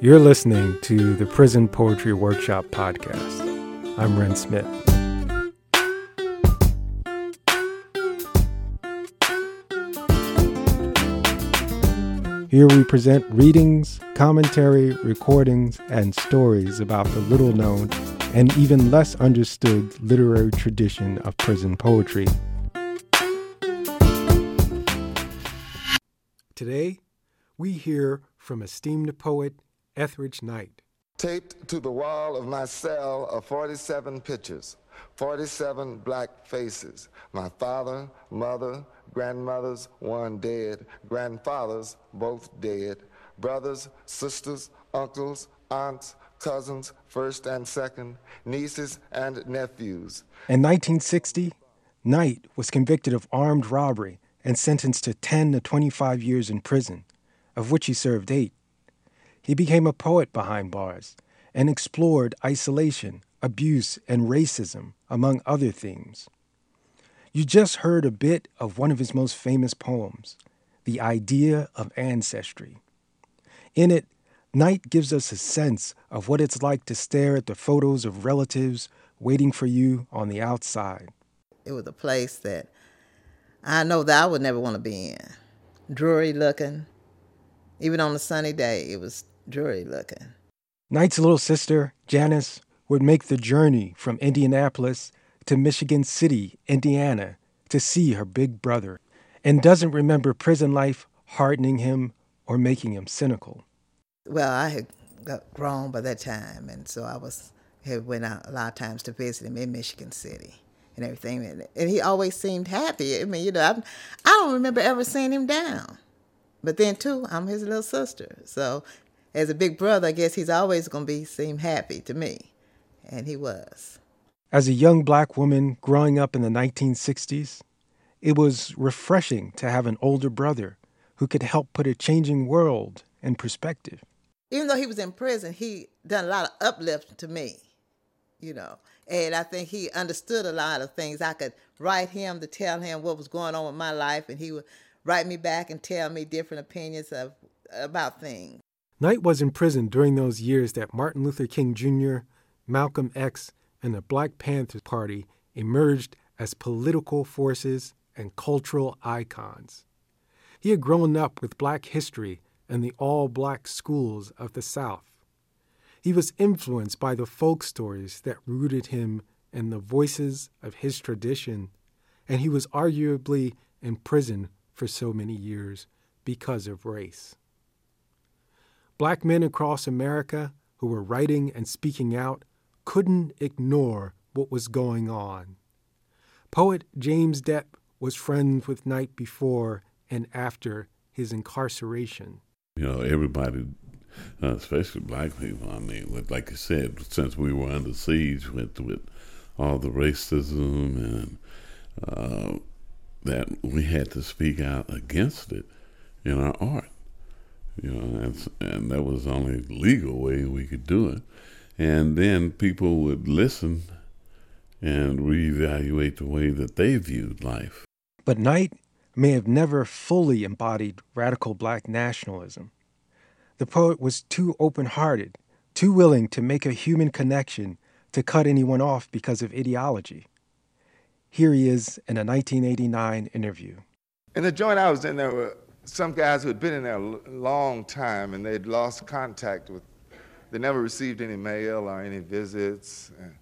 You're listening to the Prison Poetry Workshop podcast. I'm Ren Smith. Here we present readings, commentary, recordings, and stories about the little known and even less understood literary tradition of prison poetry. Today, we hear from esteemed poet Etheridge Knight. Taped to the wall of my cell are 47 pictures, 47 black faces. My father, mother, grandmothers, one dead, grandfathers, both dead, brothers, sisters, uncles, aunts, cousins, first and second, nieces and nephews. In 1960, Knight was convicted of armed robbery and sentenced to 10 to 25 years in prison, of which he served eight. He became a poet behind bars and explored isolation, abuse, and racism, among other themes. You just heard a bit of one of his most famous poems, The Idea of Ancestry. In it, Knight gives us a sense of what it's like to stare at the photos of relatives waiting for you on the outside. It was a place that I know that I would never want to be in. Dreary looking. Even on a sunny day, it was dreary looking. Knight's little sister, Janice, would make the journey from Indianapolis to Michigan City, Indiana, to see her big brother, and doesn't remember prison life hardening him or making him cynical. Well, I had got grown by that time, and so I was had went out a lot of times to visit him in Michigan City and everything, and, and he always seemed happy. I mean, you know, I, I don't remember ever seeing him down. But then too, I'm his little sister, so as a big brother, I guess he's always going to be seem happy to me, and he was. As a young black woman growing up in the 1960s, it was refreshing to have an older brother who could help put a changing world in perspective. Even though he was in prison, he done a lot of uplift to me, you know. And I think he understood a lot of things. I could write him to tell him what was going on with my life, and he would write me back and tell me different opinions of about things. Knight was in prison during those years that Martin Luther King Jr., Malcolm X, and the Black Panther Party emerged as political forces and cultural icons. He had grown up with black history and the all black schools of the South. He was influenced by the folk stories that rooted him in the voices of his tradition, and he was arguably in prison for so many years because of race. Black men across America who were writing and speaking out couldn't ignore what was going on. Poet James Depp was friends with Knight before and after his incarceration. You know, everybody, uh, especially black people, I mean, like I said, since we were under siege with, with all the racism and uh, that we had to speak out against it in our art you know, and, and that was the only legal way we could do it. And then people would listen and reevaluate the way that they viewed life. But Knight may have never fully embodied radical black nationalism. The poet was too open hearted, too willing to make a human connection to cut anyone off because of ideology. Here he is in a 1989 interview. In the joint I was in, there were some guys who had been in there a long time and they'd lost contact with, they never received any mail or any visits. And,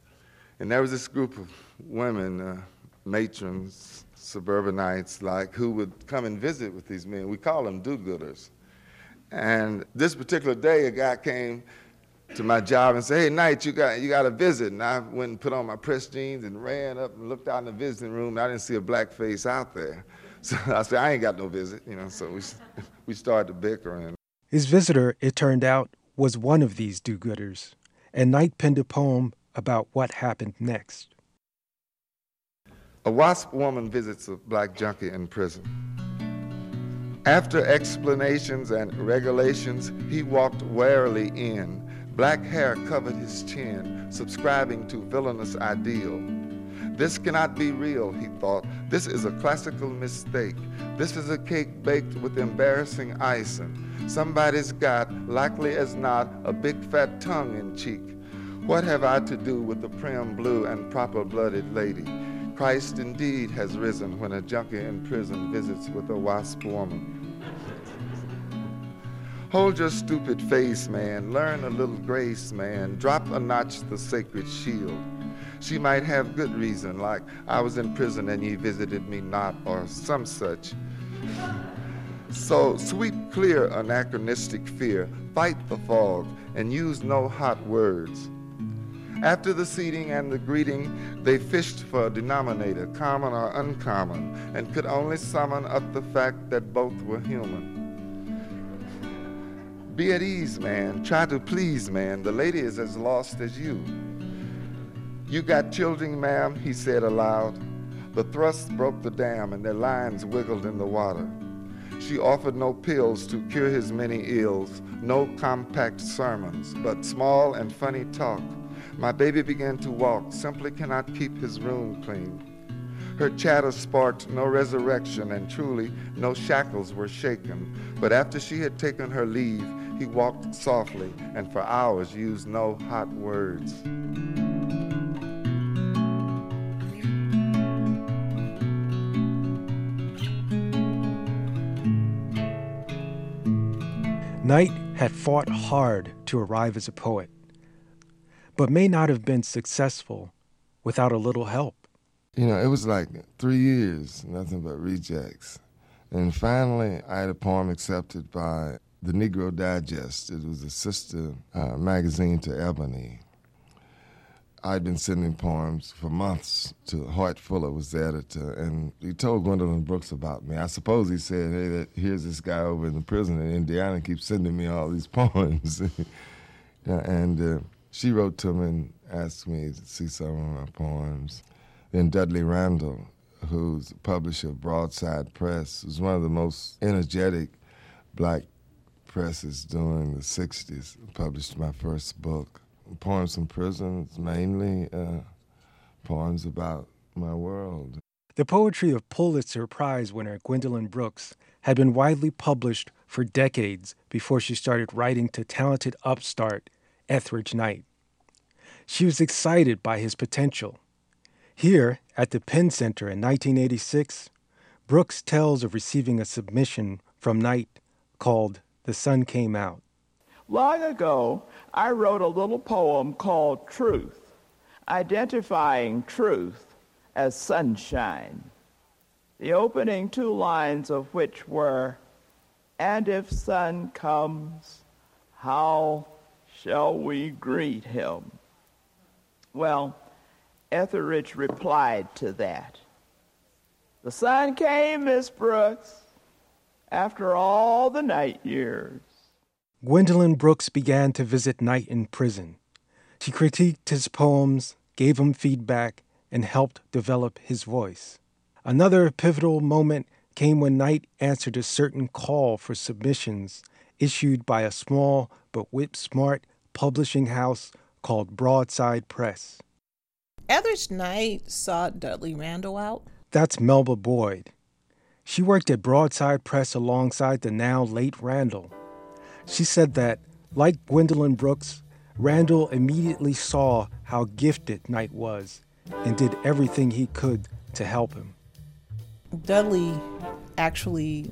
and there was this group of women, uh, matrons, suburbanites, like, who would come and visit with these men. We call them do-gooders. And this particular day, a guy came to my job and said, "Hey, Knight, you got you got a visit." And I went and put on my press jeans and ran up and looked out in the visiting room. And I didn't see a black face out there. So I said, I ain't got no visit, you know. So we, we started bickering. His visitor, it turned out, was one of these do gooders, and Knight penned a poem about what happened next. A WASP woman visits a black junkie in prison. After explanations and regulations, he walked warily in. Black hair covered his chin, subscribing to villainous ideal. This cannot be real, he thought. This is a classical mistake. This is a cake baked with embarrassing icing. Somebody's got, likely as not, a big fat tongue in cheek. What have I to do with the prim blue and proper blooded lady? Christ indeed has risen when a junkie in prison visits with a wasp woman. Hold your stupid face, man. Learn a little grace, man. Drop a notch the sacred shield. She might have good reason, like I was in prison and ye visited me not, or some such. So sweep clear anachronistic fear, fight the fog, and use no hot words. After the seating and the greeting, they fished for a denominator, common or uncommon, and could only summon up the fact that both were human. Be at ease, man. Try to please, man. The lady is as lost as you. You got children, ma'am, he said aloud. The thrust broke the dam, and their lines wiggled in the water. She offered no pills to cure his many ills, no compact sermons, but small and funny talk. My baby began to walk, simply cannot keep his room clean. Her chatter sparked no resurrection, and truly no shackles were shaken. But after she had taken her leave, he walked softly and for hours used no hot words. Knight had fought hard to arrive as a poet, but may not have been successful without a little help. You know, it was like three years, nothing but rejects. And finally, I had a poem accepted by the Negro Digest. It was a sister uh, magazine to Ebony. I'd been sending poems for months to Hoyt Fuller, was the editor, and he told Gwendolyn Brooks about me. I suppose he said, "Hey, that, here's this guy over in the prison in Indiana keeps sending me all these poems," and uh, she wrote to him and asked me to see some of my poems. Then Dudley Randall, who's publisher of Broadside Press, was one of the most energetic black presses during the 60s. Published my first book. Poems from prisons, mainly uh, poems about my world. The poetry of Pulitzer Prize winner Gwendolyn Brooks had been widely published for decades before she started writing to talented upstart Etheridge Knight. She was excited by his potential. Here, at the Penn Center in 1986, Brooks tells of receiving a submission from Knight called the sun came out. Long ago, I wrote a little poem called Truth, identifying truth as sunshine. The opening two lines of which were, And if sun comes, how shall we greet him? Well, Etheridge replied to that. The sun came, Miss Brooks after all the night years. Gwendolyn Brooks began to visit Knight in prison. She critiqued his poems, gave him feedback, and helped develop his voice. Another pivotal moment came when Knight answered a certain call for submissions issued by a small but whip smart publishing house called Broadside Press. Etheridge Knight sought Dudley Randall out. That's Melba Boyd. She worked at Broadside Press alongside the now late Randall. She said that, like Gwendolyn Brooks, Randall immediately saw how gifted Knight was and did everything he could to help him. Dudley actually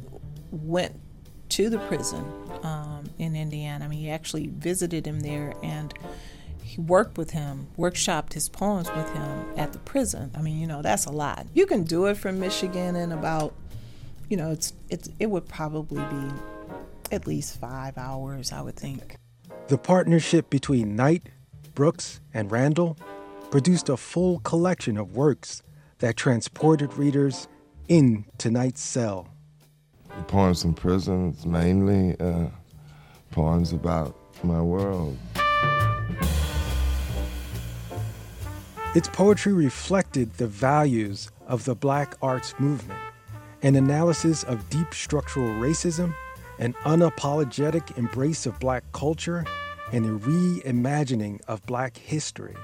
went to the prison um, in Indiana. I mean, he actually visited him there and he worked with him, workshopped his poems with him at the prison. I mean, you know, that's a lot. You can do it from Michigan in about you know, it's it's it would probably be at least five hours, I would think. The partnership between Knight, Brooks, and Randall produced a full collection of works that transported readers into Knight's cell. Poems from prisons, mainly uh, poems about my world. Its poetry reflected the values of the Black arts movement an analysis of deep structural racism, an unapologetic embrace of black culture, and a reimagining of black history.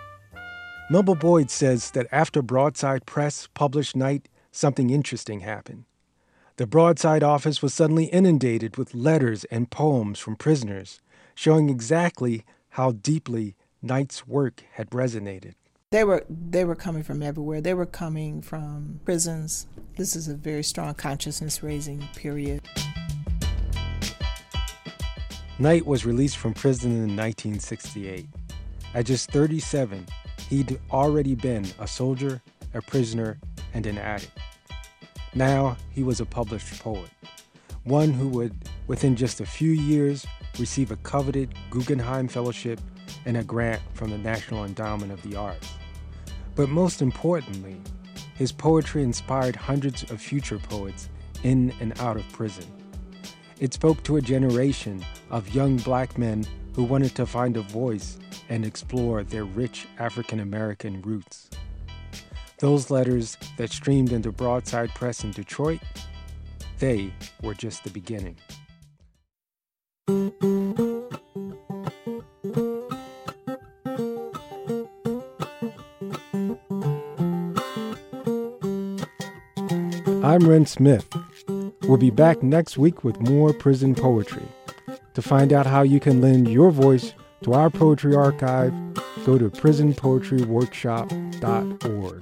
Melba Boyd says that after Broadside Press published Knight, something interesting happened. The Broadside office was suddenly inundated with letters and poems from prisoners, showing exactly how deeply Knight's work had resonated. They were they were coming from everywhere. They were coming from prisons. This is a very strong consciousness raising period. Knight was released from prison in 1968. At just 37, he'd already been a soldier, a prisoner, and an addict. Now he was a published poet, one who would, within just a few years, receive a coveted Guggenheim Fellowship and a grant from the National Endowment of the Arts. But most importantly, his poetry inspired hundreds of future poets in and out of prison. It spoke to a generation of young black men who wanted to find a voice and explore their rich African American roots. Those letters that streamed into Broadside Press in Detroit, they were just the beginning. I'm Ren Smith. We'll be back next week with more prison poetry. To find out how you can lend your voice to our poetry archive, go to prisonpoetryworkshop.org.